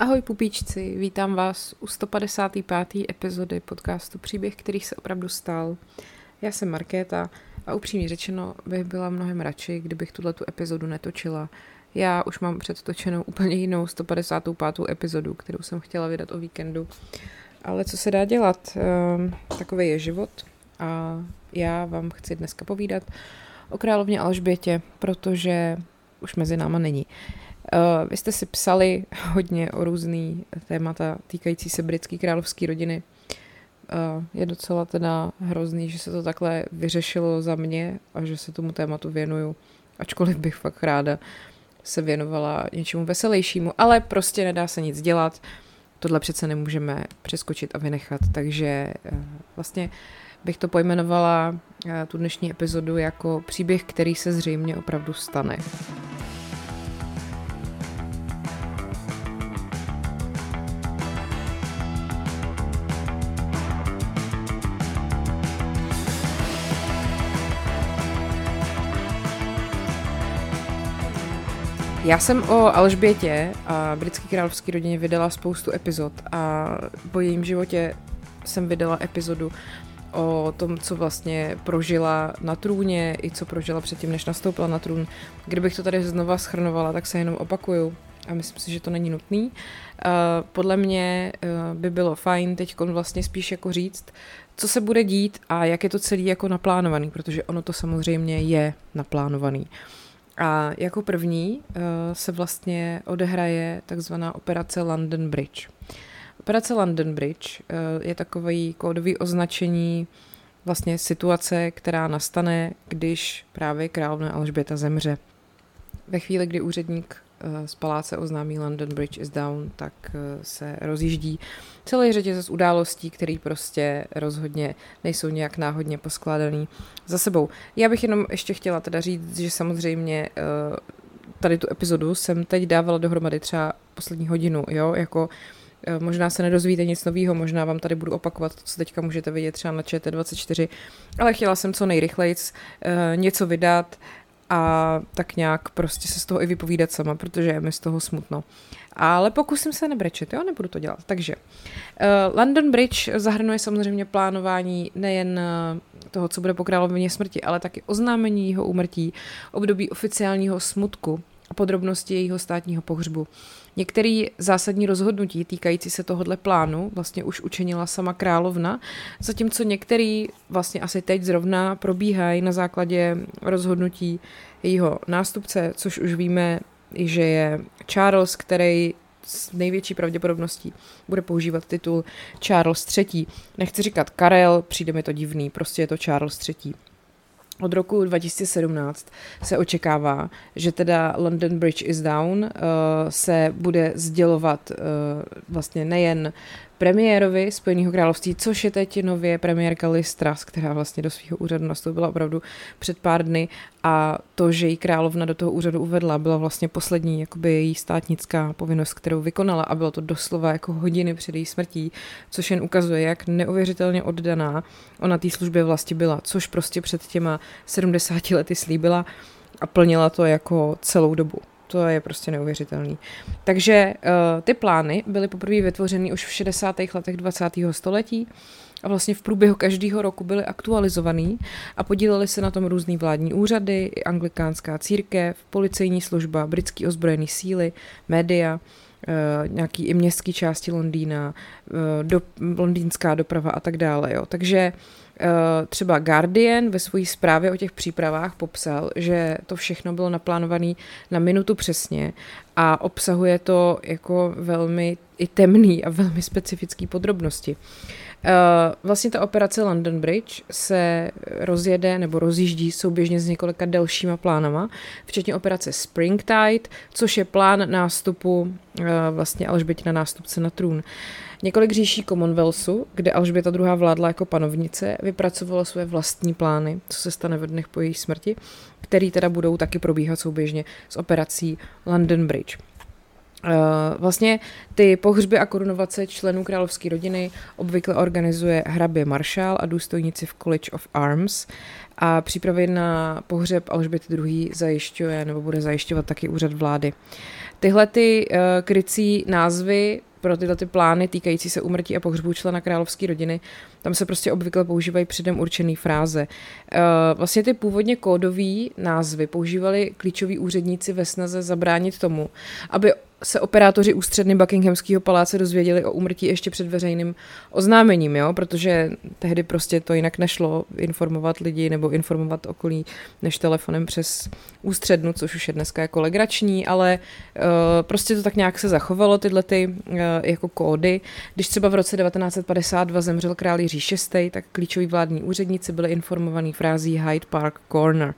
Ahoj pupíčci, vítám vás u 155. epizody podcastu Příběh, který se opravdu stal. Já jsem Markéta a upřímně řečeno bych byla mnohem radši, kdybych tuhle tu epizodu netočila. Já už mám předtočenou úplně jinou 155. epizodu, kterou jsem chtěla vydat o víkendu. Ale co se dá dělat? Ehm, takový je život a já vám chci dneska povídat o královně Alžbětě, protože už mezi náma není. Uh, vy jste si psali hodně o různý témata týkající se britské královské rodiny. Uh, je docela teda hrozný, že se to takhle vyřešilo za mě a že se tomu tématu věnuju. Ačkoliv bych fakt ráda se věnovala něčemu veselějšímu, ale prostě nedá se nic dělat. Tohle přece nemůžeme přeskočit a vynechat, takže uh, vlastně bych to pojmenovala tu dnešní epizodu jako příběh, který se zřejmě opravdu stane. Já jsem o Alžbětě a britské královské rodině vydala spoustu epizod a po jejím životě jsem vydala epizodu o tom, co vlastně prožila na trůně i co prožila předtím, než nastoupila na trůn. Kdybych to tady znova schrnovala, tak se jenom opakuju a myslím si, že to není nutný. Uh, podle mě uh, by bylo fajn teď vlastně spíš jako říct, co se bude dít a jak je to celý jako naplánovaný, protože ono to samozřejmě je naplánovaný. A jako první uh, se vlastně odehraje takzvaná operace London Bridge. Operace London Bridge uh, je takový kódový označení vlastně situace, která nastane, když právě královna Alžběta zemře. Ve chvíli, kdy úředník z paláce oznámí London Bridge is down, tak eh, se rozjíždí celý řetězec událostí, který prostě rozhodně nejsou nějak náhodně poskládaný za sebou. Já bych jenom ještě chtěla teda říct, že samozřejmě eh, tady tu epizodu jsem teď dávala dohromady třeba poslední hodinu, jo, jako Možná se nedozvíte nic nového, možná vám tady budu opakovat to, co teďka můžete vidět třeba na ČT24, ale chtěla jsem co nejrychleji něco vydat, a tak nějak prostě se z toho i vypovídat sama, protože je mi z toho smutno. Ale pokusím se nebrečet, jo, nebudu to dělat. Takže uh, London Bridge zahrnuje samozřejmě plánování nejen uh, toho, co bude po královině smrti, ale taky oznámení jeho úmrtí, období oficiálního smutku a podrobnosti jejího státního pohřbu. Některý zásadní rozhodnutí týkající se tohohle plánu vlastně už učinila sama královna, zatímco některý vlastně asi teď zrovna probíhají na základě rozhodnutí jejího nástupce, což už víme, že je Charles, který s největší pravděpodobností bude používat titul Charles III. Nechci říkat Karel, přijde mi to divný, prostě je to Charles III. Od roku 2017 se očekává, že teda London Bridge is Down uh, se bude sdělovat uh, vlastně nejen premiérovi Spojeného království, což je teď nově premiérka Liz Truss, která vlastně do svého úřadu nastoupila opravdu před pár dny a to, že jí královna do toho úřadu uvedla, byla vlastně poslední jakoby její státnická povinnost, kterou vykonala a bylo to doslova jako hodiny před její smrtí, což jen ukazuje, jak neuvěřitelně oddaná ona té službě vlastně byla, což prostě před těma 70 lety slíbila a plnila to jako celou dobu. To je prostě neuvěřitelný. Takže uh, ty plány byly poprvé vytvořeny už v 60. letech 20. století a vlastně v průběhu každého roku byly aktualizovaný a podíleli se na tom různý vládní úřady, anglikánská církev, policejní služba, britský ozbrojený síly, média, Uh, nějaký i městské části Londýna, uh, do, londýnská doprava a tak dále. Jo. Takže Eh, třeba Guardian ve své zprávě o těch přípravách popsal, že to všechno bylo naplánované na minutu přesně a obsahuje to jako velmi i temný a velmi specifický podrobnosti. Uh, vlastně ta operace London Bridge se rozjede nebo rozjíždí souběžně s několika delšíma plánama, včetně operace Springtide, což je plán nástupu uh, vlastně Alžbětina nástupce na trůn. Uh, Několik říší Commonwealthu, kde Alžběta II. vládla jako panovnice, vypracovala své vlastní plány, co se stane ve dnech po její smrti, který teda budou taky probíhat souběžně s operací London Bridge. Vlastně ty pohřby a korunovace členů královské rodiny obvykle organizuje hrabě Marshall a důstojníci v College of Arms a přípravy na pohřeb Alžběty II. zajišťuje nebo bude zajišťovat taky úřad vlády. Tyhle ty uh, krycí názvy pro tyhle ty plány týkající se umrtí a pohřbu člena královské rodiny, tam se prostě obvykle používají předem určené fráze. Uh, vlastně ty původně kódové názvy používali klíčoví úředníci ve snaze zabránit tomu, aby se operátoři ústředny Buckinghamského paláce dozvěděli o úmrtí ještě před veřejným oznámením, jo? protože tehdy prostě to jinak nešlo informovat lidi nebo informovat okolí než telefonem přes ústřednu, což už je dneska jako legrační, ale uh, prostě to tak nějak se zachovalo, tyhle ty uh, jako kódy. Když třeba v roce 1952 zemřel král Jiří VI, tak klíčoví vládní úředníci byli informovaní frází Hyde Park Corner.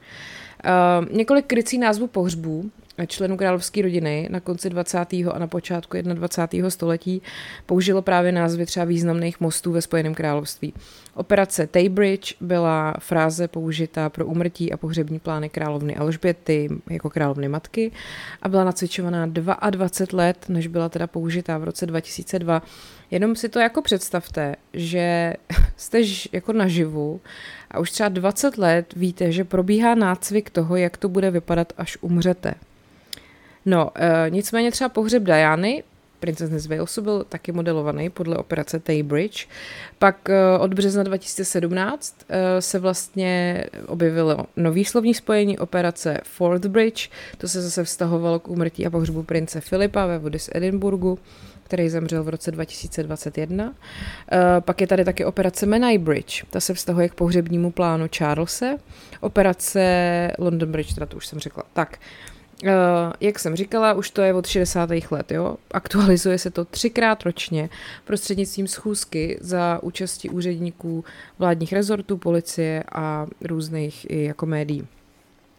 Uh, několik krycí názvů pohřbů členů královské rodiny na konci 20. a na počátku 21. století použilo právě názvy třeba významných mostů ve Spojeném království. Operace Taybridge byla fráze použitá pro umrtí a pohřební plány královny Alžběty jako královny matky a byla nacvičovaná 22 let, než byla teda použitá v roce 2002. Jenom si to jako představte, že jste jako naživu a už třeba 20 let víte, že probíhá nácvik toho, jak to bude vypadat, až umřete. No, e, nicméně třeba pohřeb Diany, princezny z Walesu, byl taky modelovaný podle operace Taybridge. Pak e, od března 2017 e, se vlastně objevilo nový slovní spojení operace Forthbridge. To se zase vztahovalo k úmrtí a pohřbu prince Filipa ve vody z Edinburgu který zemřel v roce 2021. Uh, pak je tady taky operace Menai Bridge, ta se vztahuje k pohřebnímu plánu Charlese. Operace London Bridge, teda to už jsem řekla. Tak, jak jsem říkala, už to je od 60. let, jo. Aktualizuje se to třikrát ročně prostřednictvím schůzky za účasti úředníků vládních rezortů, policie a různých i jako médií.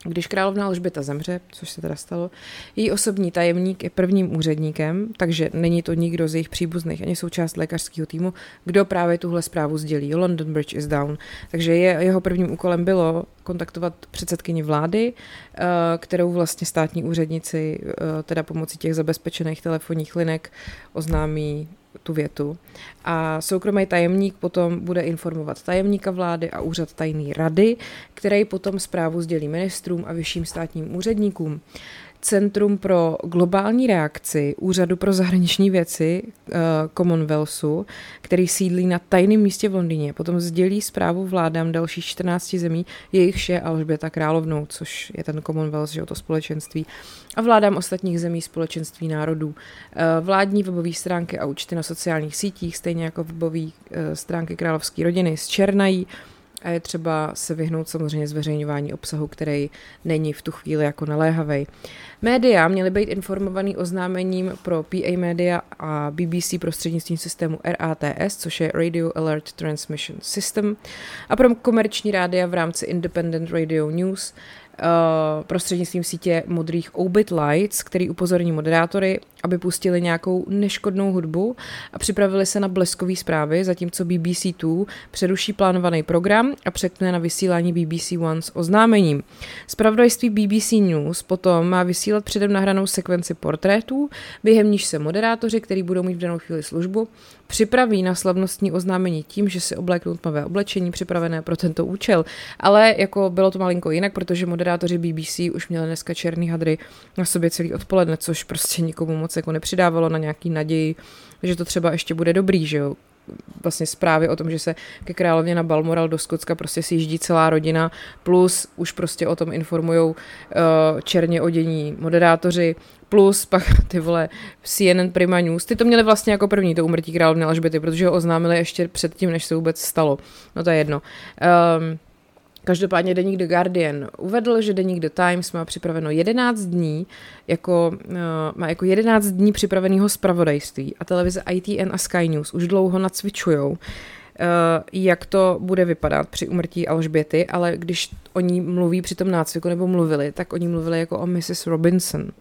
Když královna Alžběta zemře, což se teda stalo, její osobní tajemník je prvním úředníkem, takže není to nikdo z jejich příbuzných ani součást lékařského týmu, kdo právě tuhle zprávu sdělí. London Bridge is down. Takže je, jeho prvním úkolem bylo kontaktovat předsedkyni vlády, eh, kterou vlastně státní úředníci eh, teda pomocí těch zabezpečených telefonních linek oznámí tu větu. A soukromý tajemník potom bude informovat tajemníka vlády a úřad tajný rady, který potom zprávu sdělí ministrům a vyšším státním úředníkům. Centrum pro globální reakci Úřadu pro zahraniční věci uh, Commonwealthu, který sídlí na tajném místě v Londýně, potom sdělí zprávu vládám dalších 14 zemí, jejichž je Alžběta královnou, což je ten Commonwealth, že to společenství, a vládám ostatních zemí společenství národů. Uh, vládní webové stránky a účty na sociálních sítích, stejně jako webové uh, stránky královské rodiny, zčernají a je třeba se vyhnout samozřejmě zveřejňování obsahu, který není v tu chvíli jako naléhavý. Média měly být informovaný oznámením pro PA Media a BBC prostřednictvím systému RATS, což je Radio Alert Transmission System, a pro komerční rádia v rámci Independent Radio News Uh, prostřednictvím sítě modrých Obit Lights, který upozorní moderátory, aby pustili nějakou neškodnou hudbu a připravili se na bleskový zprávy, zatímco BBC2 přeruší plánovaný program a překne na vysílání BBC One s oznámením. Spravodajství BBC News potom má vysílat předem nahranou sekvenci portrétů, během níž se moderátoři, který budou mít v danou chvíli službu, připraví na slavnostní oznámení tím, že si obléknou tmavé oblečení připravené pro tento účel. Ale jako bylo to malinko jinak, protože moderátoři BBC už měli dneska černý hadry na sobě celý odpoledne, což prostě nikomu moc jako nepřidávalo na nějaký naději, že to třeba ještě bude dobrý, že jo vlastně zprávy o tom, že se ke královně na Balmoral do Skotska prostě si jíždí celá rodina, plus už prostě o tom informují uh, černě odění moderátoři, plus pak ty vole CNN Prima News, ty to měli vlastně jako první, to umrtí královny Alžběty, protože ho oznámili ještě předtím, než se vůbec stalo. No to je jedno. Um, Každopádně deník The Guardian uvedl, že deník The Times má připraveno 11 dní, jako, uh, má jako 11 dní připraveného zpravodajství a televize ITN a Sky News už dlouho nacvičujou, uh, jak to bude vypadat při umrtí Alžběty, ale když oni mluví při tom nácviku nebo mluvili, tak oni mluvili jako o Mrs. Robinson.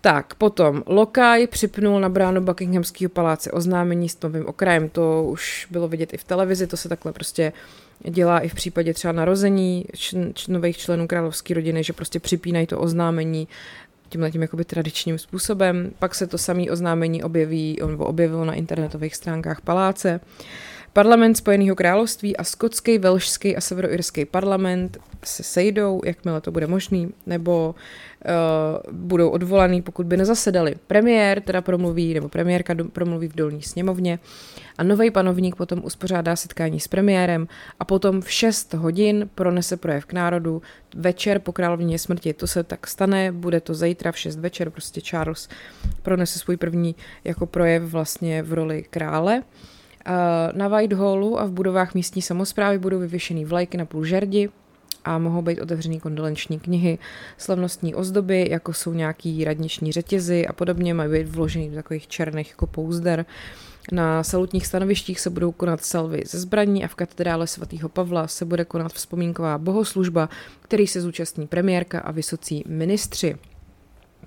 Tak, potom Lokaj připnul na bránu Buckinghamského paláce oznámení s novým okrajem, to už bylo vidět i v televizi, to se takhle prostě uh, dělá i v případě třeba narození č- č- nových členů královské rodiny, že prostě připínají to oznámení tímhle tím jakoby tradičním způsobem. Pak se to samý oznámení objeví, nebo objevilo na internetových stránkách paláce. Parlament Spojeného království a skotský, velšský a severoirský parlament se sejdou, jakmile to bude možný, nebo uh, budou odvolaný, pokud by nezasedali. Premiér teda promluví, nebo premiérka do, promluví v dolní sněmovně a nový panovník potom uspořádá setkání s premiérem a potom v 6 hodin pronese projev k národu večer po královně smrti. To se tak stane, bude to zítra v 6 večer, prostě Charles pronese svůj první jako projev vlastně v roli krále. Na Whitehallu a v budovách místní samozprávy budou vyvěšený vlajky na půl žerdi, a mohou být otevřený kondolenční knihy, slavnostní ozdoby, jako jsou nějaký radniční řetězy a podobně, mají být vložený do takových černých jako pouzder. Na salutních stanovištích se budou konat salvy ze zbraní a v katedrále svatého Pavla se bude konat vzpomínková bohoslužba, který se zúčastní premiérka a vysocí ministři.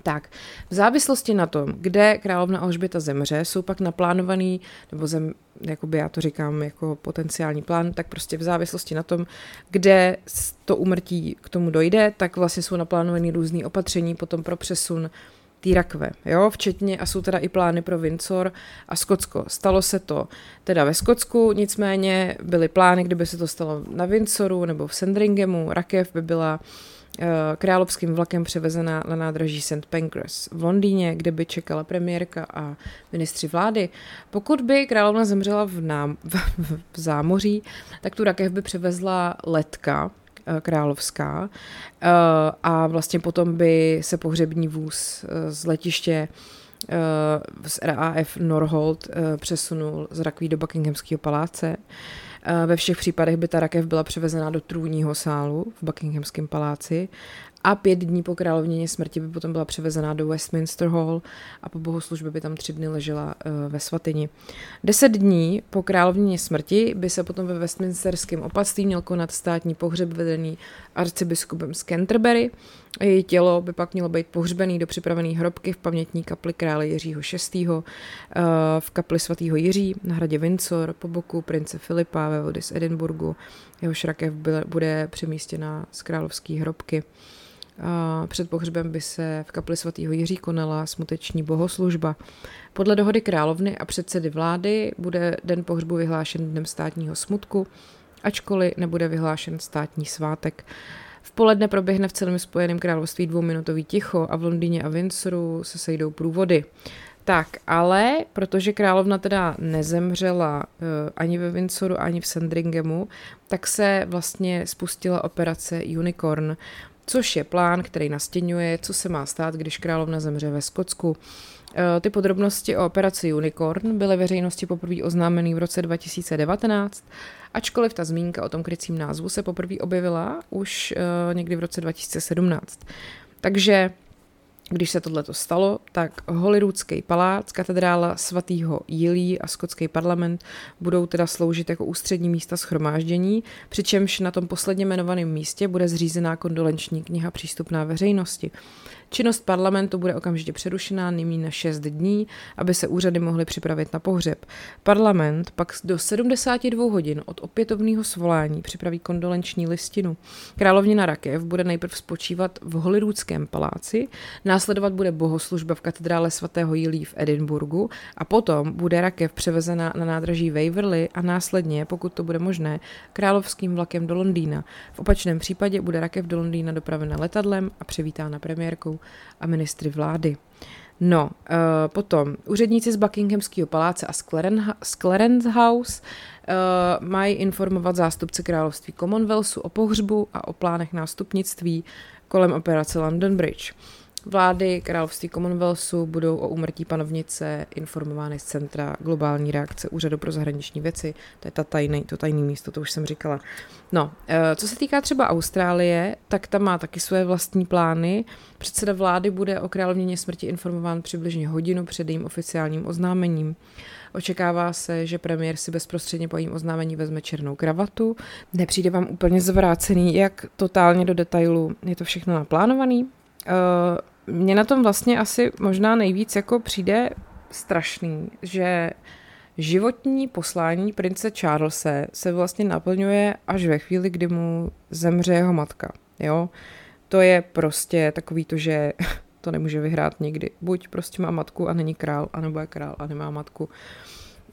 Tak, v závislosti na tom, kde královna Alžběta zemře, jsou pak naplánovaný, nebo zem, jakoby já to říkám jako potenciální plán, tak prostě v závislosti na tom, kde to umrtí k tomu dojde, tak vlastně jsou naplánovaný různý opatření potom pro přesun té rakve, jo, včetně a jsou teda i plány pro Windsor a Skotsko. Stalo se to teda ve Skotsku, nicméně byly plány, kdyby se to stalo na Windsoru nebo v Sandringhamu, rakev by byla Eh, královským vlakem převezena na nádraží St. Pancras v Londýně, kde by čekala premiérka a ministři vlády. Pokud by královna zemřela v, nám, v, v, v zámoří, tak tu rakev by převezla letka, eh, královská eh, a vlastně potom by se pohřební vůz z letiště z RAF Norholt přesunul z rakví do Buckinghamského paláce. Eh, ve všech případech by ta rakev byla převezena do trůního sálu v Buckinghamském paláci a pět dní po královněně smrti by potom byla převezena do Westminster Hall a po bohoslužbě by tam tři dny ležela uh, ve svatyni. Deset dní po královněně smrti by se potom ve Westminsterském opatství měl konat státní pohřeb vedený arcibiskupem z Canterbury. Její tělo by pak mělo být pohřbený do připravené hrobky v pamětní kapli krále Jiřího VI. Uh, v kapli svatého Jiří na hradě Windsor po boku prince Filipa ve vody z Edinburgu. Jeho šrakev bude přemístěna z královské hrobky. Před pohřbem by se v kapli svatého Jiří konala smuteční bohoslužba. Podle dohody královny a předsedy vlády bude den pohřbu vyhlášen dnem státního smutku, ačkoliv nebude vyhlášen státní svátek. V poledne proběhne v celém Spojeném království dvouminutový ticho a v Londýně a Windsoru se sejdou průvody. Tak, ale protože královna teda nezemřela uh, ani ve Windsoru, ani v Sandringhamu, tak se vlastně spustila operace Unicorn což je plán, který nastěňuje, co se má stát, když královna zemře ve Skotsku. E, ty podrobnosti o operaci Unicorn byly veřejnosti poprvé oznámeny v roce 2019, ačkoliv ta zmínka o tom krycím názvu se poprvé objevila už e, někdy v roce 2017. Takže když se tohle stalo, tak Holyroodský palác, katedrála svatého Jilí a skotský parlament budou teda sloužit jako ústřední místa schromáždění, přičemž na tom posledně jmenovaném místě bude zřízená kondolenční kniha přístupná veřejnosti. Činnost parlamentu bude okamžitě přerušená nyní na 6 dní, aby se úřady mohly připravit na pohřeb. Parlament pak do 72 hodin od opětovného svolání připraví kondolenční listinu. Královnina Rakev bude nejprve spočívat v Holyroodském paláci, následovat bude bohoslužba v katedrále svatého Jilí v Edinburgu a potom bude Rakev převezena na nádraží Waverley a následně, pokud to bude možné, královským vlakem do Londýna. V opačném případě bude Rakev do Londýna dopravena letadlem a přivítána premiérkou a ministry vlády. No, uh, potom úředníci z Buckinghamského paláce a z Clarence House uh, mají informovat zástupce království Commonwealthu o pohřbu a o plánech nástupnictví kolem operace London Bridge. Vlády království Commonwealthu budou o úmrtí panovnice informovány z Centra globální reakce Úřadu pro zahraniční věci. To je ta tajný, to tajný místo, to už jsem říkala. No, eh, co se týká třeba Austrálie, tak tam má taky své vlastní plány. Předseda vlády bude o královně smrti informován přibližně hodinu před jejím oficiálním oznámením. Očekává se, že premiér si bezprostředně po jejím oznámení vezme černou kravatu. Nepřijde vám úplně zvrácený, jak totálně do detailu je to všechno naplánovaný? Uh, mně na tom vlastně asi možná nejvíc jako přijde strašný, že životní poslání prince Charlese se vlastně naplňuje až ve chvíli, kdy mu zemře jeho matka. Jo? To je prostě takový to, že to nemůže vyhrát nikdy. Buď prostě má matku a není král, anebo je král a nemá matku.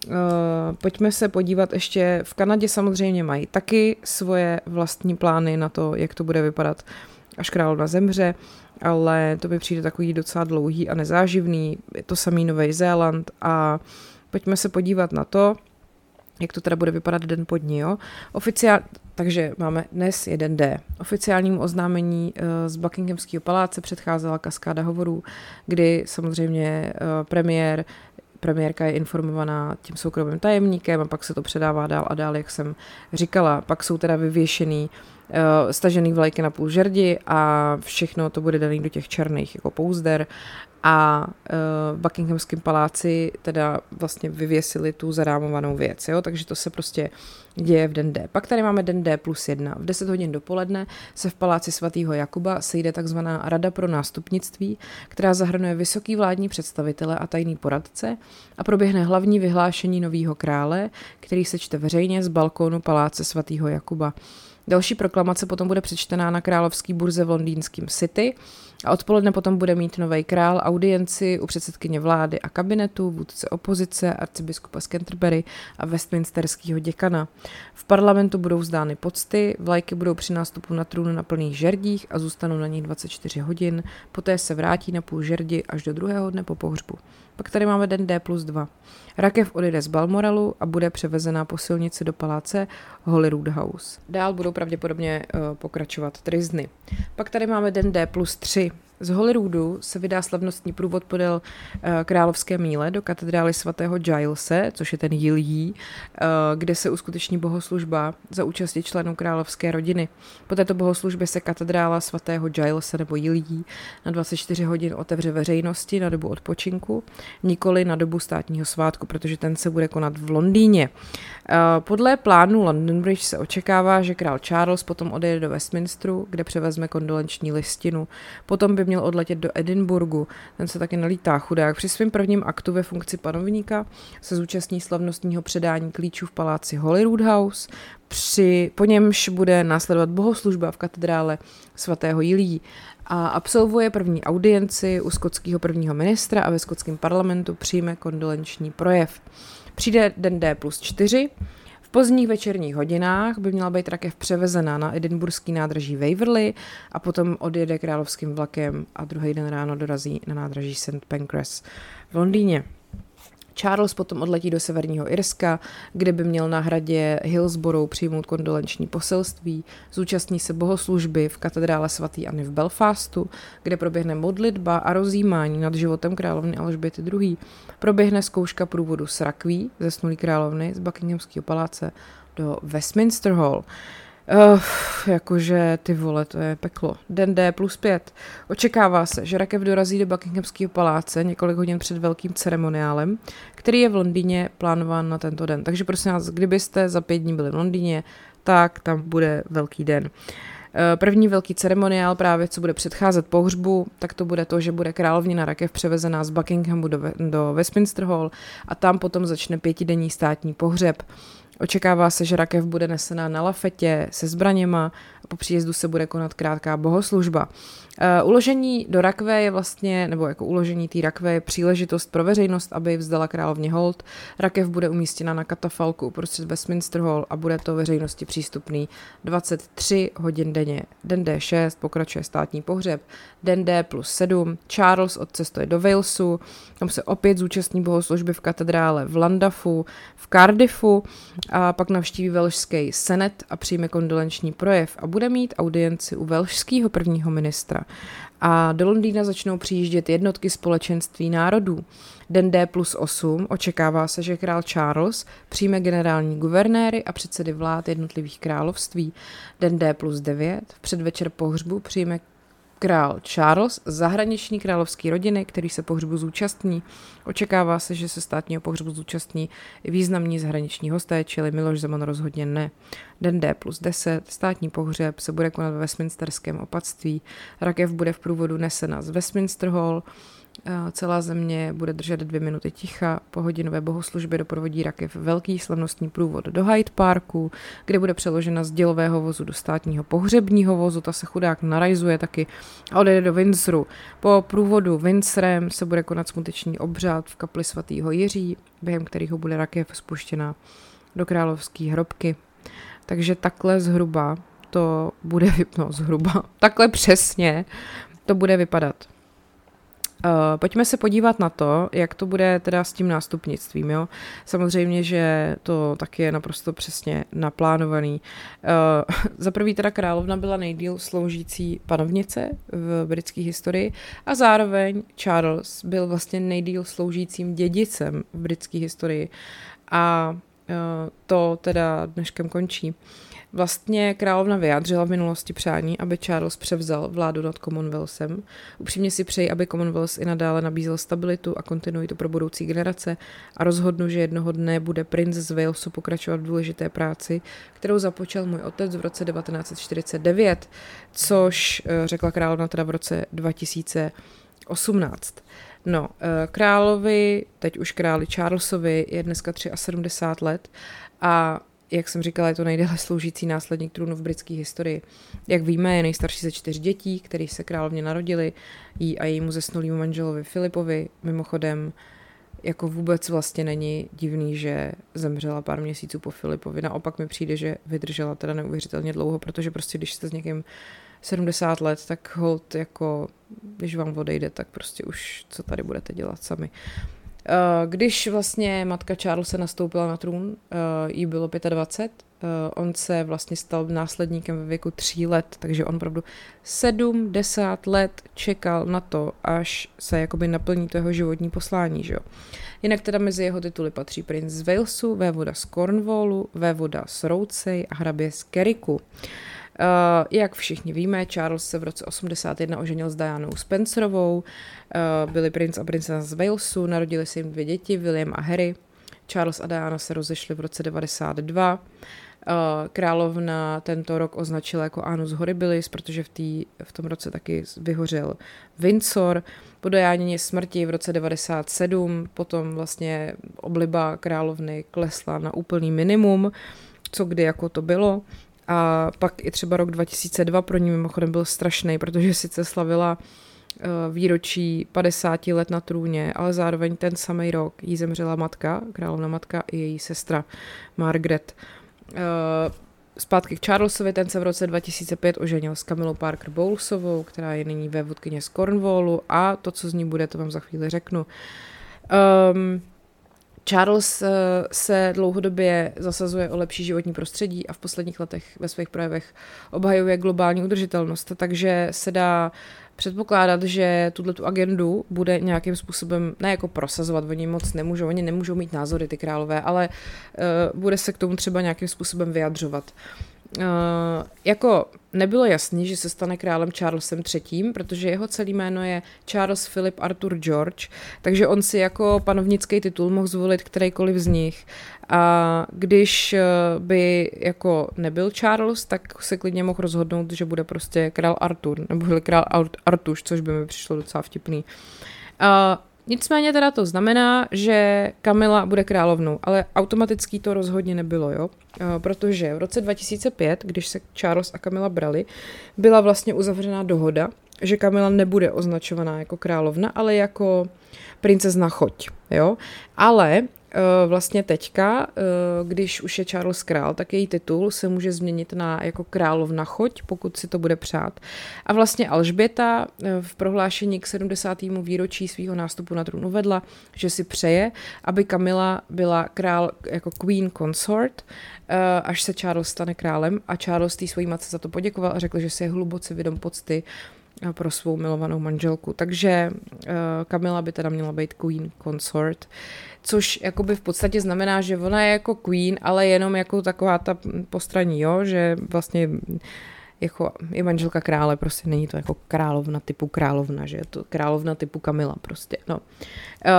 Uh, pojďme se podívat ještě, v Kanadě samozřejmě mají taky svoje vlastní plány na to, jak to bude vypadat, až královna zemře, ale to by přijde takový docela dlouhý a nezáživný. Je to samý Nový Zéland a pojďme se podívat na to, jak to teda bude vypadat den pod ní. Jo? Oficiál, takže máme dnes jeden D. Oficiálnímu oznámení eh, z Buckinghamského paláce předcházela kaskáda hovorů, kdy samozřejmě eh, premiér premiérka je informovaná tím soukromým tajemníkem a pak se to předává dál a dál, jak jsem říkala. Pak jsou teda vyvěšený uh, stažený vlajky na půl žerdi a všechno to bude daný do těch černých jako pouzder a v Buckinghamském paláci teda vlastně vyvěsili tu zarámovanou věc, jo? takže to se prostě děje v den D. Pak tady máme den D plus jedna. V 10 hodin dopoledne se v paláci svatého Jakuba sejde takzvaná Rada pro nástupnictví, která zahrnuje vysoký vládní představitele a tajný poradce a proběhne hlavní vyhlášení nového krále, který se čte veřejně z balkónu paláce svatého Jakuba. Další proklamace potom bude přečtená na královský burze v londýnském City a odpoledne potom bude mít nový král audienci u předsedkyně vlády a kabinetu, vůdce opozice, arcibiskupa z Canterbury a Westminsterského děkana. V parlamentu budou vzdány pocty, vlajky budou při nástupu na trůn na plných žerdích a zůstanou na nich 24 hodin, poté se vrátí na půl žerdi až do druhého dne po pohřbu. Pak tady máme den D plus 2. Rakev odjede z Balmoralu a bude převezená po silnici do paláce Holyrood House. Dál budou pravděpodobně uh, pokračovat trizny. Pak tady máme den D plus 3. Z Holyroodu se vydá slavnostní průvod podél uh, Královské míle do katedrály svatého Gilese, což je ten Jiljí, uh, kde se uskuteční bohoslužba za účasti členů královské rodiny. Po této bohoslužbě se katedrála svatého Gilese nebo Jiljí na 24 hodin otevře veřejnosti na dobu odpočinku, nikoli na dobu státního svátku, protože ten se bude konat v Londýně. Uh, podle plánu London Bridge se očekává, že král Charles potom odejde do Westminsteru, kde převezme kondolenční listinu. Potom by měl odletět do Edinburgu, ten se taky nalítá chudák. Při svém prvním aktu ve funkci panovníka se zúčastní slavnostního předání klíčů v paláci Holyrood House, při, po němž bude následovat bohoslužba v katedrále svatého Jilí a absolvuje první audienci u skotského prvního ministra a ve skotském parlamentu přijme kondolenční projev. Přijde den D plus 4, v pozdních večerních hodinách by měla být rakev převezena na edinburský nádraží Waverley a potom odjede královským vlakem a druhý den ráno dorazí na nádraží St. Pancras v Londýně. Charles potom odletí do severního Irska, kde by měl na hradě Hillsborough přijmout kondolenční poselství, zúčastní se bohoslužby v katedrále svatý Anny v Belfastu, kde proběhne modlitba a rozjímání nad životem královny Alžběty II. Proběhne zkouška průvodu s rakví, zesnulý královny z Buckinghamského paláce do Westminster Hall. Uh, jakože ty vole, to je peklo. Den D plus pět. Očekává se, že rakev dorazí do Buckinghamského paláce několik hodin před velkým ceremoniálem, který je v Londýně plánován na tento den. Takže prosím vás, kdybyste za pět dní byli v Londýně, tak tam bude velký den. Eh, první velký ceremoniál právě, co bude předcházet pohřbu, tak to bude to, že bude královnina rakev převezená z Buckinghamu do, do Westminster Hall a tam potom začne pětidenní státní pohřeb. Očekává se, že rakev bude nesená na lafetě se zbraněma po příjezdu se bude konat krátká bohoslužba. Uh, uložení do rakve je vlastně, nebo jako uložení té rakve je příležitost pro veřejnost, aby vzdala královně hold. Rakev bude umístěna na katafalku uprostřed Westminster Hall a bude to veřejnosti přístupný 23 hodin denně. Den D6 pokračuje státní pohřeb, den D plus 7, Charles odcestuje do Walesu, tam se opět zúčastní bohoslužby v katedrále v Landafu, v Cardiffu a pak navštíví velšský senet a přijme kondolenční projev a bude mít audienci u velšského prvního ministra. A do Londýna začnou přijíždět jednotky společenství národů. Den D plus 8 očekává se, že král Charles přijme generální guvernéry a předsedy vlád jednotlivých království. Den D plus 9 v předvečer pohřbu přijme král Charles, zahraniční královský rodiny, který se pohřbu zúčastní. Očekává se, že se státního pohřbu zúčastní významní zahraniční hosté, čili Miloš Zeman rozhodně ne. Den D plus 10, státní pohřeb se bude konat ve Westminsterském opatství. Rakev bude v průvodu nesena z Westminster Hall, Celá země bude držet dvě minuty ticha, po hodinové bohoslužbě doprovodí rakev velký slavnostní průvod do Hyde Parku, kde bude přeložena z dělového vozu do státního pohřebního vozu, ta se chudák narajzuje taky a odejde do Windsoru. Po průvodu Windsorem se bude konat smuteční obřad v kapli svatého Jiří, během kterého bude rakev spuštěna do královské hrobky. Takže takhle zhruba to bude, no zhruba, takhle přesně to bude vypadat. Uh, pojďme se podívat na to, jak to bude teda s tím nástupnictvím. Jo? Samozřejmě, že to taky je naprosto přesně naplánovaný. Uh, za prvý teda královna byla nejdíl sloužící panovnice v britské historii a zároveň Charles byl vlastně nejdíl sloužícím dědicem v britské historii. A uh, to teda dneškem končí. Uh, Vlastně královna vyjádřila v minulosti přání, aby Charles převzal vládu nad Commonwealthem. Upřímně si přeji, aby Commonwealth i nadále nabízel stabilitu a kontinuitu pro budoucí generace a rozhodnu, že jednoho dne bude princ z Walesu pokračovat v důležité práci, kterou započal můj otec v roce 1949, což eh, řekla královna teda v roce 2018. No, eh, královi, teď už králi Charlesovi, je dneska 73 let a jak jsem říkala, je to nejdéle sloužící následník trůnu v britské historii. Jak víme, je nejstarší ze čtyř dětí, který se královně narodili, jí a jejímu zesnulýmu manželovi Filipovi. Mimochodem, jako vůbec vlastně není divný, že zemřela pár měsíců po Filipovi. Naopak mi přijde, že vydržela teda neuvěřitelně dlouho, protože prostě když jste s někým 70 let, tak hold jako, když vám odejde, tak prostě už co tady budete dělat sami. Když vlastně matka Charlesa nastoupila na trůn, eh, jí bylo 25, eh, on se vlastně stal následníkem ve věku tří let, takže on opravdu 70 let čekal na to, až se jakoby naplní to jeho životní poslání, že jo. Jinak teda mezi jeho tituly patří princ z Walesu, vévoda z Cornwallu, vévoda z Roucej a hrabě z Keriku. Uh, Uh, jak všichni víme, Charles se v roce 81 oženil s Dianou Spencerovou, uh, byli princ a princezna z Walesu, narodili se jim dvě děti, William a Harry. Charles a Diana se rozešli v roce 92. Uh, královna tento rok označila jako Anus Horribilis, protože v, tý, v tom roce taky vyhořel Windsor. Po dojánění smrti v roce 97 potom vlastně obliba královny klesla na úplný minimum, co kdy jako to bylo. A pak i třeba rok 2002 pro ní mimochodem byl strašný, protože sice slavila eh, výročí 50 let na trůně, ale zároveň ten samý rok jí zemřela matka, královna matka i její sestra Margaret. Eh, zpátky k Charlesovi, ten se v roce 2005 oženil s Camilou Parker Bowlesovou, která je nyní vévodkyně z Cornwallu a to, co z ní bude, to vám za chvíli řeknu. Um, Charles eh, se dlouhodobě zasazuje o lepší životní prostředí a v posledních letech ve svých projevech obhajuje globální udržitelnost, takže se dá předpokládat, že tuto tu agendu bude nějakým způsobem, ne jako prosazovat, oni moc nemůžou, oni nemůžou mít názory ty králové, ale uh, bude se k tomu třeba nějakým způsobem vyjadřovat. Uh, jako nebylo jasný, že se stane králem Charlesem III., protože jeho celý jméno je Charles Philip Arthur George, takže on si jako panovnický titul mohl zvolit kterýkoliv z nich. A když eh, by jako nebyl Charles, tak se klidně mohl rozhodnout, že bude prostě král Arthur, nebo král Artuš, což by mi přišlo docela vtipný. Uh, Nicméně teda to znamená, že Kamila bude královnou, ale automaticky to rozhodně nebylo, jo? Protože v roce 2005, když se Charles a Kamila brali, byla vlastně uzavřená dohoda, že Kamila nebude označovaná jako královna, ale jako princezna choď, jo? Ale Eh, vlastně teďka, eh, když už je Charles král, tak její titul se může změnit na jako královna choď, pokud si to bude přát. A vlastně Alžběta eh, v prohlášení k 70. výročí svého nástupu na trůn uvedla, že si přeje, aby Kamila byla král jako queen consort, až se Charles stane králem a Charles tý svojí matce za to poděkoval a řekl, že si je hluboce vědom pocty pro svou milovanou manželku. Takže Kamila by teda měla být queen consort což jakoby v podstatě znamená, že ona je jako queen, ale jenom jako taková ta postraní, jo, že vlastně jako je manželka krále, prostě není to jako královna typu královna, že je to královna typu Kamila prostě, no. Uh,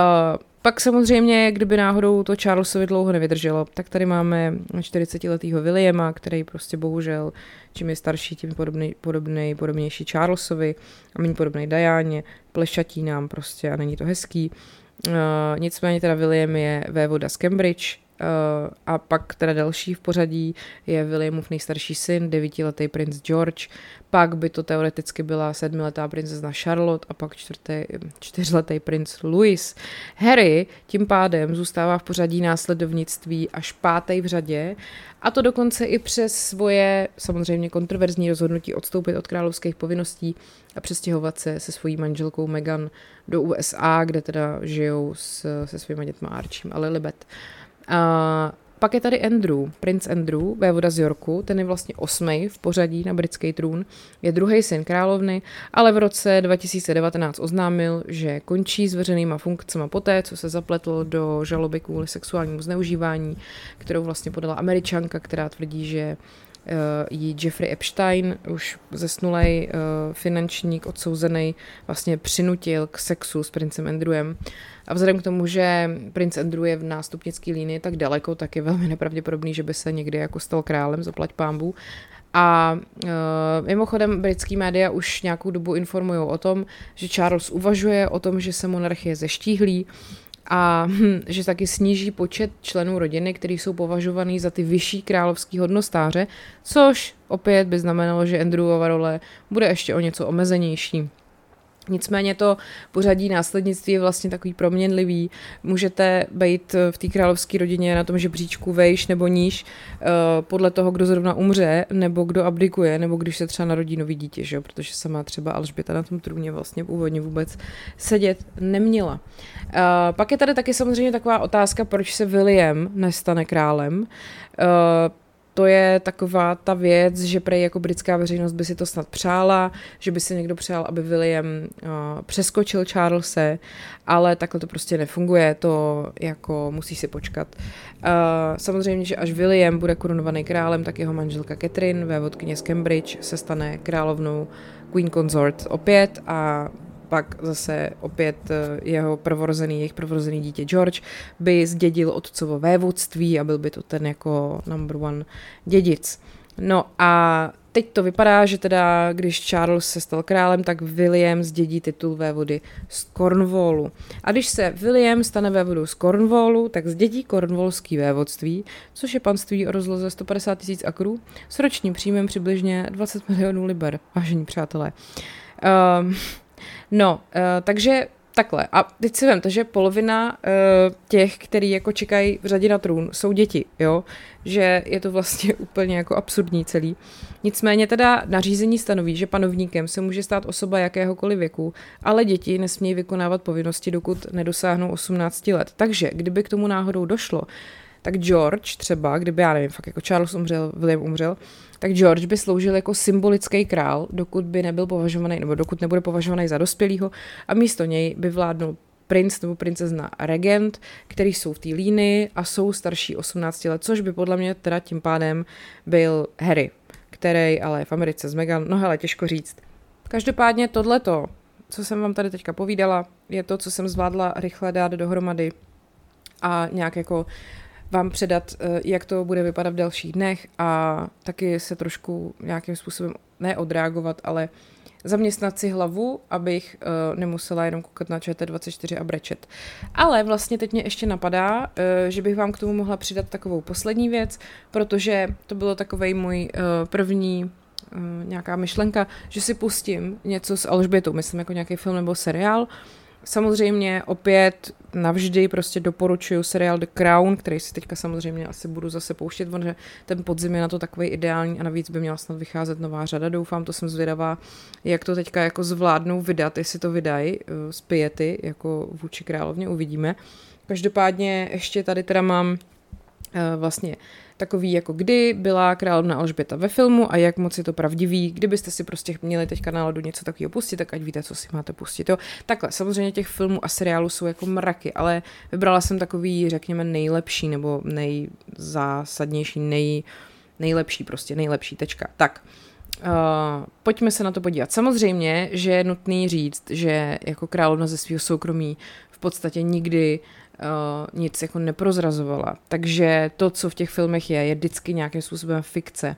pak samozřejmě, kdyby náhodou to Charlesovi dlouho nevydrželo, tak tady máme 40-letého Williama, který prostě bohužel, čím je starší, tím podobný, podobný, podobnější Charlesovi a méně podobný Dianě, plešatí nám prostě a není to hezký. Uh, nicméně teda William je vévoda z Cambridge, a pak teda další v pořadí je Williamův nejstarší syn, devítiletý princ George, pak by to teoreticky byla sedmiletá princezna Charlotte a pak čtvrtý, čtyřletý princ Louis. Harry tím pádem zůstává v pořadí následovnictví až pátý v řadě a to dokonce i přes svoje samozřejmě kontroverzní rozhodnutí odstoupit od královských povinností a přestěhovat se se svojí manželkou Meghan do USA, kde teda žijou s, se svýma dětma Archiem a Lilibet. A pak je tady Andrew, princ Andrew, vévoda z Yorku, ten je vlastně osmý v pořadí na britský trůn, je druhý syn královny, ale v roce 2019 oznámil, že končí s veřejnýma funkcemi poté, co se zapletl do žaloby kvůli sexuálnímu zneužívání, kterou vlastně podala američanka, která tvrdí, že uh, jí Jeffrey Epstein, už zesnulej uh, finančník, odsouzený, vlastně přinutil k sexu s princem Andrewem. A vzhledem k tomu, že princ Andrew je v nástupnické línii tak daleko, tak je velmi nepravděpodobný, že by se někdy jako stal králem, zaplať pámbu. A uh, mimochodem britský média už nějakou dobu informují o tom, že Charles uvažuje o tom, že se monarchie zeštíhlí a hm, že taky sníží počet členů rodiny, kteří jsou považovaný za ty vyšší královský hodnostáře, což opět by znamenalo, že Andrewova role bude ještě o něco omezenější. Nicméně to pořadí následnictví je vlastně takový proměnlivý. Můžete být v té královské rodině na tom žebříčku vejš nebo níž eh, podle toho, kdo zrovna umře, nebo kdo abdikuje, nebo když se třeba narodí nový dítě, že jo? protože sama třeba Alžběta na tom trůně vlastně původně vůbec sedět neměla. Eh, pak je tady taky samozřejmě taková otázka, proč se William nestane králem eh, to je taková ta věc, že prej jako britská veřejnost by si to snad přála, že by si někdo přál, aby William uh, přeskočil Charlese, ale takhle to prostě nefunguje, to jako musí si počkat. Uh, samozřejmě, že až William bude korunovaný králem, tak jeho manželka Catherine, vévodkyně z Cambridge, se stane královnou Queen Consort opět a pak zase opět eh, jeho prvorozený, jejich prvorozený dítě George by zdědil otcovo vévodství a byl by to ten jako number one dědic. No a teď to vypadá, že teda, když Charles se stal králem, tak William zdědí titul vévody z Cornwallu. A když se William stane vévodou z Cornwallu, tak zdědí Cornwallský vévodství, což je panství o rozloze 150 tisíc akrů s ročním příjmem přibližně 20 milionů liber, vážení přátelé. Um, No, uh, takže takhle. A teď si vemte, že polovina uh, těch, který jako čekají v řadě na trůn, jsou děti, jo? Že je to vlastně úplně jako absurdní celý. Nicméně teda nařízení stanoví, že panovníkem se může stát osoba jakéhokoliv věku, ale děti nesmějí vykonávat povinnosti, dokud nedosáhnou 18 let. Takže kdyby k tomu náhodou došlo, tak George třeba, kdyby, já nevím, fakt jako Charles umřel, William umřel, tak George by sloužil jako symbolický král, dokud by nebyl považovaný, nebo dokud nebude považovaný za dospělýho a místo něj by vládnul princ nebo princezna regent, který jsou v té línii a jsou starší 18 let, což by podle mě teda tím pádem byl Harry, který ale v Americe s Meghan, no hele, těžko říct. Každopádně tohleto, co jsem vám tady teďka povídala, je to, co jsem zvládla rychle dát dohromady a nějak jako vám předat, eh, jak to bude vypadat v dalších dnech a taky se trošku nějakým způsobem neodreagovat, ale zaměstnat si hlavu, abych uh, nemusela jenom koukat na ČT24 a brečet. Ale vlastně teď mě ještě napadá, uh, že bych vám k tomu mohla přidat takovou poslední věc, protože to bylo takový můj uh, první nějaká myšlenka, že si pustím něco s Alžbětou, myslím jako nějaký film nebo seriál, Samozřejmě opět navždy prostě doporučuju seriál The Crown, který si teďka samozřejmě asi budu zase pouštět, protože ten podzim je na to takový ideální a navíc by měla snad vycházet nová řada, doufám, to jsem zvědavá, jak to teďka jako zvládnou vydat, jestli to vydají uh, z Piety, jako vůči královně, uvidíme. Každopádně ještě tady teda mám uh, vlastně takový jako kdy byla královna Alžběta ve filmu a jak moc je to pravdivý. Kdybyste si prostě měli teďka náladu něco takového pustit, tak ať víte, co si máte pustit. Jo. Takhle, samozřejmě těch filmů a seriálů jsou jako mraky, ale vybrala jsem takový, řekněme, nejlepší nebo nejzásadnější, nej, nejlepší prostě, nejlepší tečka. Tak, Uh, pojďme se na to podívat. Samozřejmě, že je nutný říct, že jako královna ze svého soukromí v podstatě nikdy uh, nic jako neprozrazovala. Takže to, co v těch filmech je, je vždycky nějakým způsobem fikce.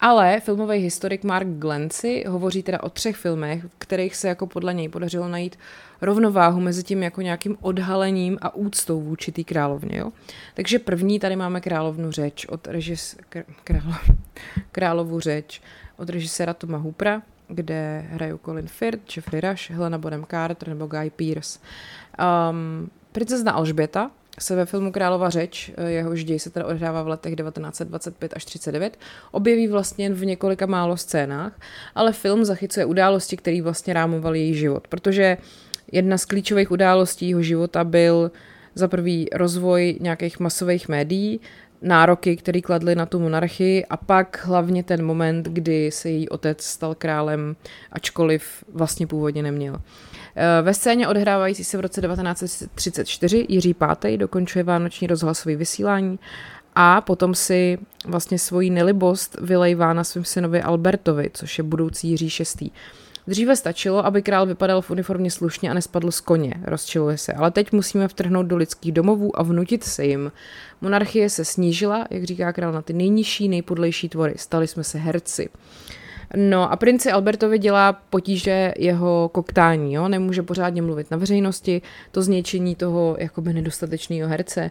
Ale filmový historik Mark Glency hovoří teda o třech filmech, v kterých se jako podle něj podařilo najít rovnováhu mezi tím jako nějakým odhalením a úctou vůči té královně. Jo? Takže první tady máme královnu řeč od režis... Králo... královu řeč od režiséra Toma Hoopera, kde hrajou Colin Firth, Jeffrey Rush, Helena Bonham Carter nebo Guy Pearce. Um, princezna Alžběta se ve filmu Králova řeč, jehož děj se teda odehrává v letech 1925 až 39, objeví vlastně v několika málo scénách, ale film zachycuje události, které vlastně rámovaly její život, protože jedna z klíčových událostí jeho života byl za prvý rozvoj nějakých masových médií, nároky, které kladly na tu monarchii a pak hlavně ten moment, kdy se její otec stal králem, ačkoliv vlastně původně neměl. Eh, ve scéně odhrávající se v roce 1934 Jiří V. dokončuje vánoční rozhlasové vysílání a potom si vlastně svoji nelibost vylejvá na svém synovi Albertovi, což je budoucí Jiří VI. Dříve stačilo, aby král vypadal v uniformě slušně a nespadl z koně, rozčiluje se, ale teď musíme vtrhnout do lidských domovů a vnutit se jim. Monarchie se snížila, jak říká král, na ty nejnižší, nejpodlejší tvory. Stali jsme se herci. No a princi Albertovi dělá potíže jeho koktání, jo? nemůže pořádně mluvit na veřejnosti, to zničení toho jakoby nedostatečného herce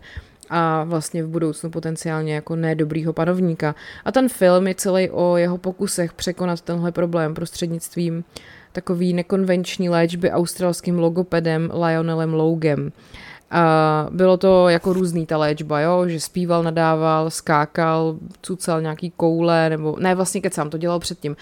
a vlastně v budoucnu potenciálně jako nedobrýho panovníka. A ten film je celý o jeho pokusech překonat tenhle problém prostřednictvím takový nekonvenční léčby australským logopedem Lionelem Logem. A bylo to jako různý ta léčba, jo? že zpíval, nadával, skákal, cucal nějaký koule, nebo ne, vlastně kecám, to dělal předtím.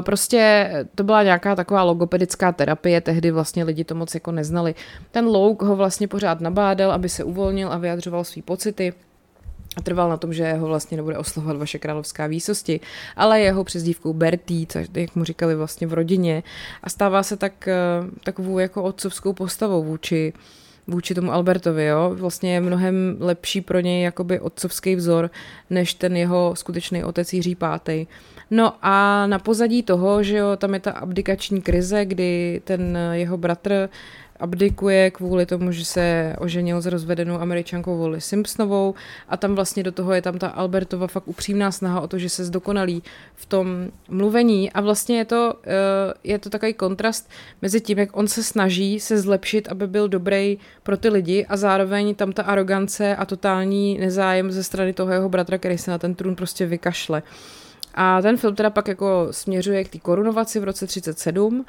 Prostě to byla nějaká taková logopedická terapie, tehdy vlastně lidi to moc jako neznali. Ten Louk ho vlastně pořád nabádal, aby se uvolnil a vyjadřoval své pocity a trval na tom, že ho vlastně nebude oslovovat vaše královská výsosti, ale jeho přezdívkou Bertý, což, jak mu říkali vlastně v rodině a stává se tak eh, takovou jako otcovskou postavou vůči vůči tomu Albertovi, jo. Vlastně je mnohem lepší pro něj jakoby otcovský vzor, než ten jeho skutečný otec Jiří Pátej. No a na pozadí toho, že jo, tam je ta abdikační krize, kdy ten jeho bratr abdikuje kvůli tomu, že se oženil s rozvedenou američankou Wally Simpsonovou. A tam vlastně do toho je tam ta Albertova fakt upřímná snaha o to, že se zdokonalí v tom mluvení. A vlastně je to, eh, je to takový kontrast mezi tím, jak on se snaží se zlepšit, aby byl dobrý pro ty lidi a zároveň tam ta arogance a totální nezájem ze strany toho jeho bratra, který se na ten trůn prostě vykašle. A ten film teda pak jako směřuje k té korunovaci v roce 37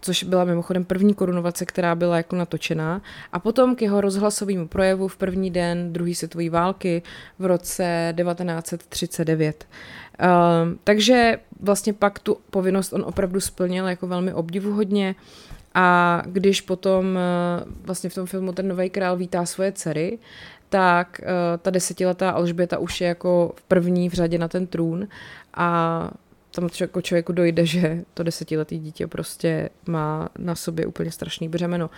což byla mimochodem první korunovace, která byla jako natočená, a potom k jeho rozhlasovému projevu v první den druhé světové války v roce 1939. Uh, ehm, takže vlastně pak tu povinnost on opravdu splnil jako velmi obdivuhodně. A když potom uh, vlastně v tom filmu ten nový král vítá svoje dcery, tak uh, ta desetiletá Alžběta už je jako v první v řadě na ten trůn. A tam jako člověku dojde, že to desetiletý dítě prostě má na sobě úplně strašný břemeno.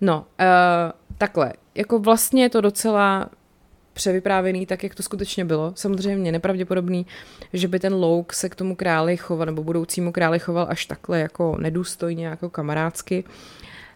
No, uh, takhle, jako vlastně je to docela převyprávěný tak, jak to skutečně bylo. Samozřejmě nepravděpodobný, že by ten Louk se k tomu králi choval, nebo budoucímu králi choval až takhle jako nedůstojně, jako kamarádsky.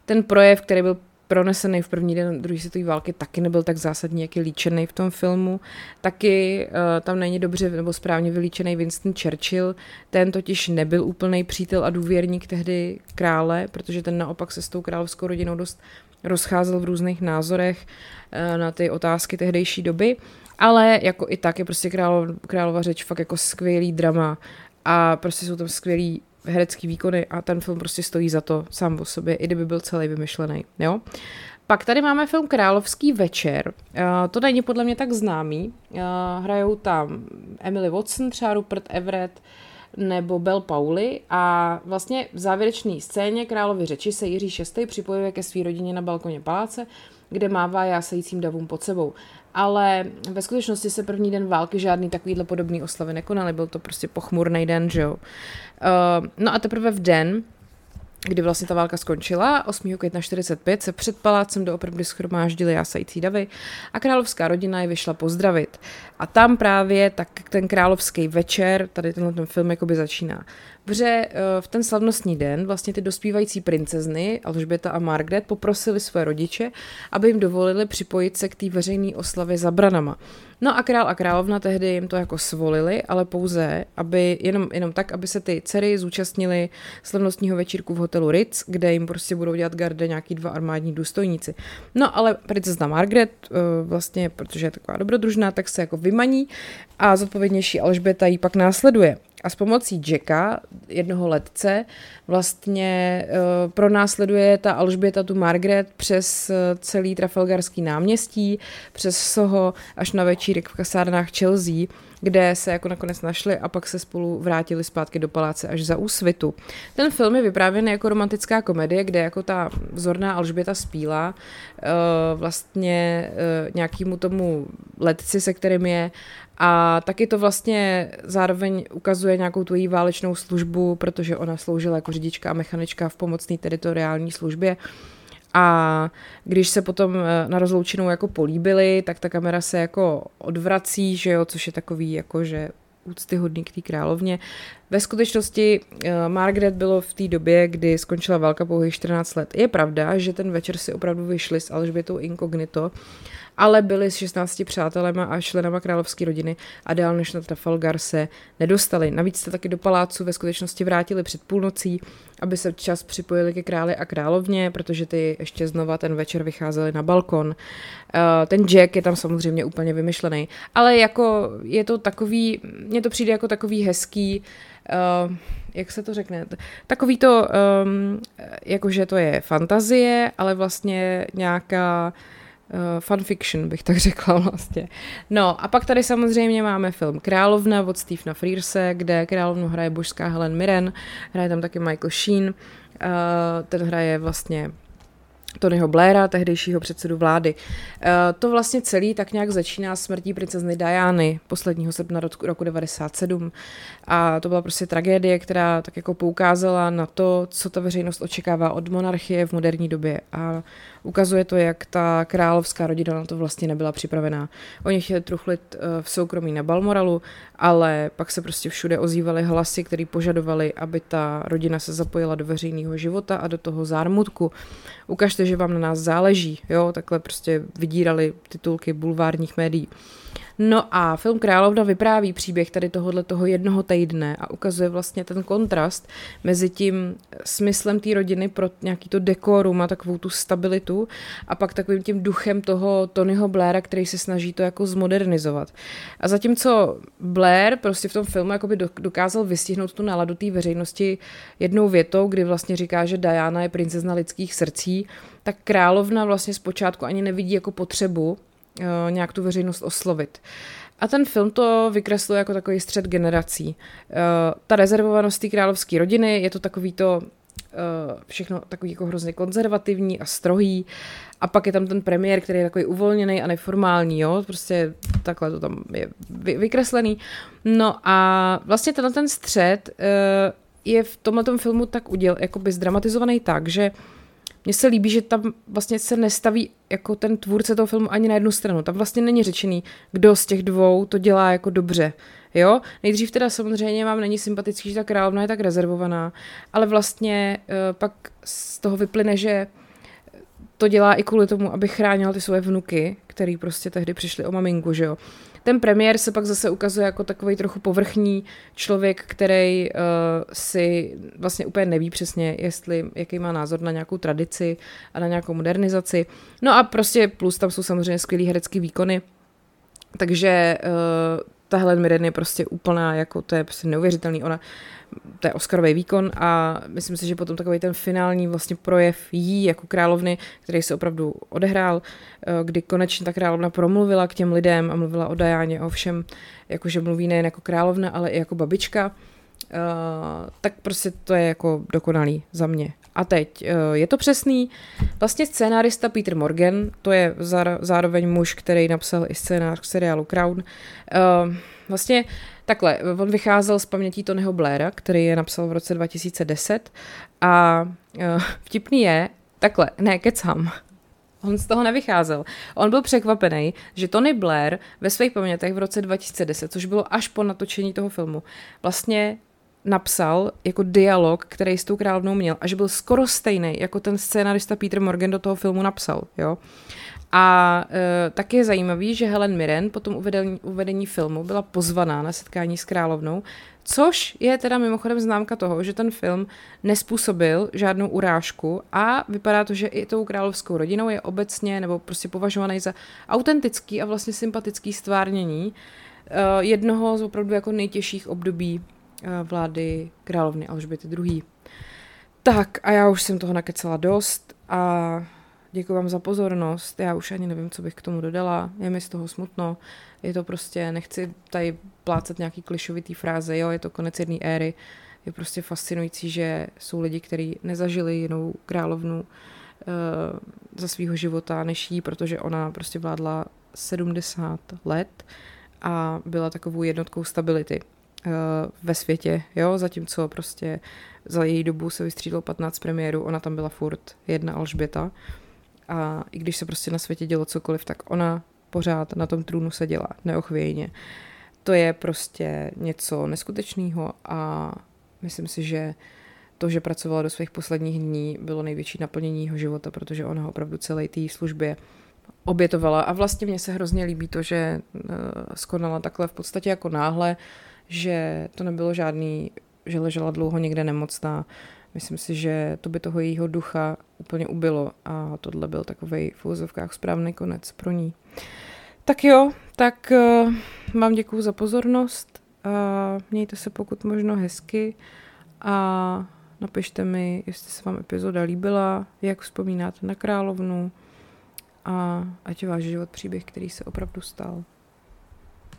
Ten projev, který byl pronesený v první den druhé světové války, taky nebyl tak zásadní, jak je líčený v tom filmu. Taky uh, tam není dobře nebo správně vylíčený Winston Churchill, ten totiž nebyl úplný přítel a důvěrník tehdy krále, protože ten naopak se s tou královskou rodinou dost rozcházel v různých názorech uh, na ty otázky tehdejší doby. Ale jako i tak je prostě králov, králova řeč fakt jako skvělý drama a prostě jsou tam skvělý herecký výkony a ten film prostě stojí za to sám o sobě, i kdyby byl celý vymyšlený. Jo? Pak tady máme film Královský večer. Uh, to není podle mě tak známý. Uh, hrajou tam Emily Watson, třeba Rupert Everett, nebo Bel Pauli a vlastně v závěrečné scéně královy řeči se Jiří VI. připojuje ke své rodině na balkoně paláce, kde mává jásajícím davům pod sebou. Ale ve skutečnosti se první den války žádný takovýhle podobný oslavy nekonaly, byl to prostě pochmurný den, že jo. Uh, no a teprve v den, kdy vlastně ta válka skončila, 8. května 45 se před palácem doopravdy schromáždili jásající davy a královská rodina je vyšla pozdravit. A tam právě tak ten královský večer, tady tenhle ten film jakoby začíná. Protože eh, v ten slavnostní den vlastně ty dospívající princezny, Alžběta a Margaret, poprosili své rodiče, aby jim dovolili připojit se k té veřejné oslavě za branama. No a král a královna tehdy jim to jako svolili, ale pouze, aby jenom, jenom tak, aby se ty dcery zúčastnili slavnostního večírku v hotelu Ritz, kde jim prostě budou dělat garde nějaký dva armádní důstojníci. No ale princezna Margaret, eh, vlastně, protože je taková dobrodružná, tak se jako vymaní a zodpovědnější Alžběta jí pak následuje a s pomocí Jacka, jednoho letce, vlastně uh, pronásleduje ta Alžběta tu Margaret přes uh, celý Trafalgarský náměstí, přes Soho až na večírek v kasárnách Chelsea, kde se jako nakonec našli a pak se spolu vrátili zpátky do paláce až za úsvitu. Ten film je vyprávěn jako romantická komedie, kde jako ta vzorná Alžběta spíla uh, vlastně uh, nějakýmu tomu letci, se kterým je a taky to vlastně zároveň ukazuje nějakou tvojí válečnou službu, protože ona sloužila jako řidička a mechanička v pomocné teritoriální službě. A když se potom eh, na rozloučenou jako políbili, tak ta kamera se jako odvrací, že jo, což je takový jako, že úctyhodný k té královně. Ve skutečnosti uh, Margaret bylo v té době, kdy skončila válka pouhých 14 let. Je pravda, že ten večer si opravdu vyšli s Alžbětou inkognito ale byli s 16 přátelema a členama královské rodiny a dál než na Trafalgar se nedostali. Navíc se taky do palácu ve skutečnosti vrátili před půlnocí, aby se čas připojili ke králi a královně, protože ty ještě znova ten večer vycházeli na balkon. Eh, ten Jack je tam samozřejmě úplně vymyšlený, ale jako je to takový, mně to přijde jako takový hezký, Uh, jak se to řekne, takový to, um, jakože to je fantazie, ale vlastně nějaká uh, fanfiction, bych tak řekla vlastně. No a pak tady samozřejmě máme film Královna od Stephena Frearse, kde královnu hraje božská Helen Mirren, hraje tam taky Michael Sheen, uh, ten hraje vlastně Tonyho Blaira, tehdejšího předsedu vlády. E, to vlastně celý tak nějak začíná smrtí princezny Diany posledního srpna roku, roku 97 a to byla prostě tragédie, která tak jako poukázala na to, co ta veřejnost očekává od monarchie v moderní době a ukazuje to, jak ta královská rodina na to vlastně nebyla připravená. Oni chtěli truchlit eh, v soukromí na Balmoralu, ale pak se prostě všude ozývaly hlasy, které požadovali, aby ta rodina se zapojila do veřejného života a do toho zármutku. Ukažte, že vám na nás záleží, jo, takhle prostě vydírali titulky bulvárních médií. No a film Královna vypráví příběh tady tohohle toho jednoho týdne a ukazuje vlastně ten kontrast mezi tím smyslem té rodiny pro nějaký to dekorum a takovou tu stabilitu a pak takovým tím duchem toho Tonyho Blaira, který se snaží to jako zmodernizovat. A zatímco Blair prostě v tom filmu jakoby dokázal vystihnout tu náladu té veřejnosti jednou větou, kdy vlastně říká, že Diana je princezna lidských srdcí, tak královna vlastně zpočátku ani nevidí jako potřebu nějak tu veřejnost oslovit. A ten film to vykresluje jako takový střed generací. Uh, ta rezervovanost té královské rodiny, je to takový to uh, všechno takový jako hrozně konzervativní a strohý. A pak je tam ten premiér, který je takový uvolněný a neformální, jo, prostě takhle to tam je vy, vykreslený. No a vlastně tenhle ten střed je v tomhle filmu tak uděl, by zdramatizovaný tak, že uh, mně se líbí, že tam vlastně se nestaví jako ten tvůrce toho filmu ani na jednu stranu. Tam vlastně není řečený, kdo z těch dvou to dělá jako dobře. Jo, nejdřív teda samozřejmě vám není sympatický, že ta královna je tak rezervovaná, ale vlastně uh, pak z toho vyplyne, že to dělá i kvůli tomu, aby chránila ty svoje vnuky, který prostě tehdy přišli o maminku, že jo. Ten premiér se pak zase ukazuje jako takový trochu povrchní člověk, který uh, si vlastně úplně neví přesně, jestli, jaký má názor na nějakou tradici a na nějakou modernizaci. No a prostě plus tam jsou samozřejmě skvělý herecký výkony, takže uh, ta Helen Mirren je prostě úplná, jako to je prostě neuvěřitelný. Ona to je Oscarový výkon a myslím si, že potom takový ten finální vlastně projev jí jako královny, který se opravdu odehrál, eh, kdy konečně ta královna promluvila k těm lidem a mluvila o Dajáně, o všem, jakože mluví nejen jako královna, ale i jako babička, Uh, tak prostě to je jako dokonalý za mě. A teď, uh, je to přesný. Vlastně scénárista Peter Morgan, to je zároveň muž, který napsal i scénář k seriálu Crown. Uh, vlastně Takhle, on vycházel z pamětí Tonyho Blaira, který je napsal v roce 2010 a vtipný je, takhle, ne, kecám, On z toho nevycházel. On byl překvapený, že Tony Blair ve svých pamětech v roce 2010, což bylo až po natočení toho filmu, vlastně napsal jako dialog, který s tou královnou měl a že byl skoro stejný, jako ten scénarista Peter Morgan do toho filmu napsal. Jo? A e, tak je zajímavý, že Helen Mirren po tom uvedení, uvedení filmu byla pozvaná na setkání s královnou, což je teda mimochodem známka toho, že ten film nespůsobil žádnou urážku a vypadá to, že i tou královskou rodinou je obecně nebo prostě považovaný za autentický a vlastně sympatický stvárnění e, jednoho z opravdu jako nejtěžších období vlády královny Alžběty II. Tak a já už jsem toho nakecala dost a Děkuji vám za pozornost. Já už ani nevím, co bych k tomu dodala. Je mi z toho smutno. Je to prostě, nechci tady plácat nějaký klišovitý fráze, jo, je to konec jedné éry. Je prostě fascinující, že jsou lidi, kteří nezažili jinou královnu uh, za svého života než jí, protože ona prostě vládla 70 let a byla takovou jednotkou stability ve světě, jo, zatímco prostě za její dobu se vystřídalo 15 premiérů, ona tam byla furt jedna Alžběta. A i když se prostě na světě dělo cokoliv, tak ona pořád na tom trůnu seděla neochvějně. To je prostě něco neskutečného a myslím si, že to, že pracovala do svých posledních dní, bylo největší naplnění jeho života, protože ona ho opravdu celé té službě obětovala. A vlastně mně se hrozně líbí to, že eh, skonala takhle v podstatě jako náhle, že to nebylo žádný, že ležela dlouho někde nemocná, Myslím si, že to by toho jejího ducha úplně ubilo a tohle byl takový v úzovkách správný konec pro ní. Tak jo, tak uh, vám děkuju za pozornost a mějte se pokud možno hezky a napište mi, jestli se vám epizoda líbila, jak vzpomínáte na královnu a ať je váš život příběh, který se opravdu stal.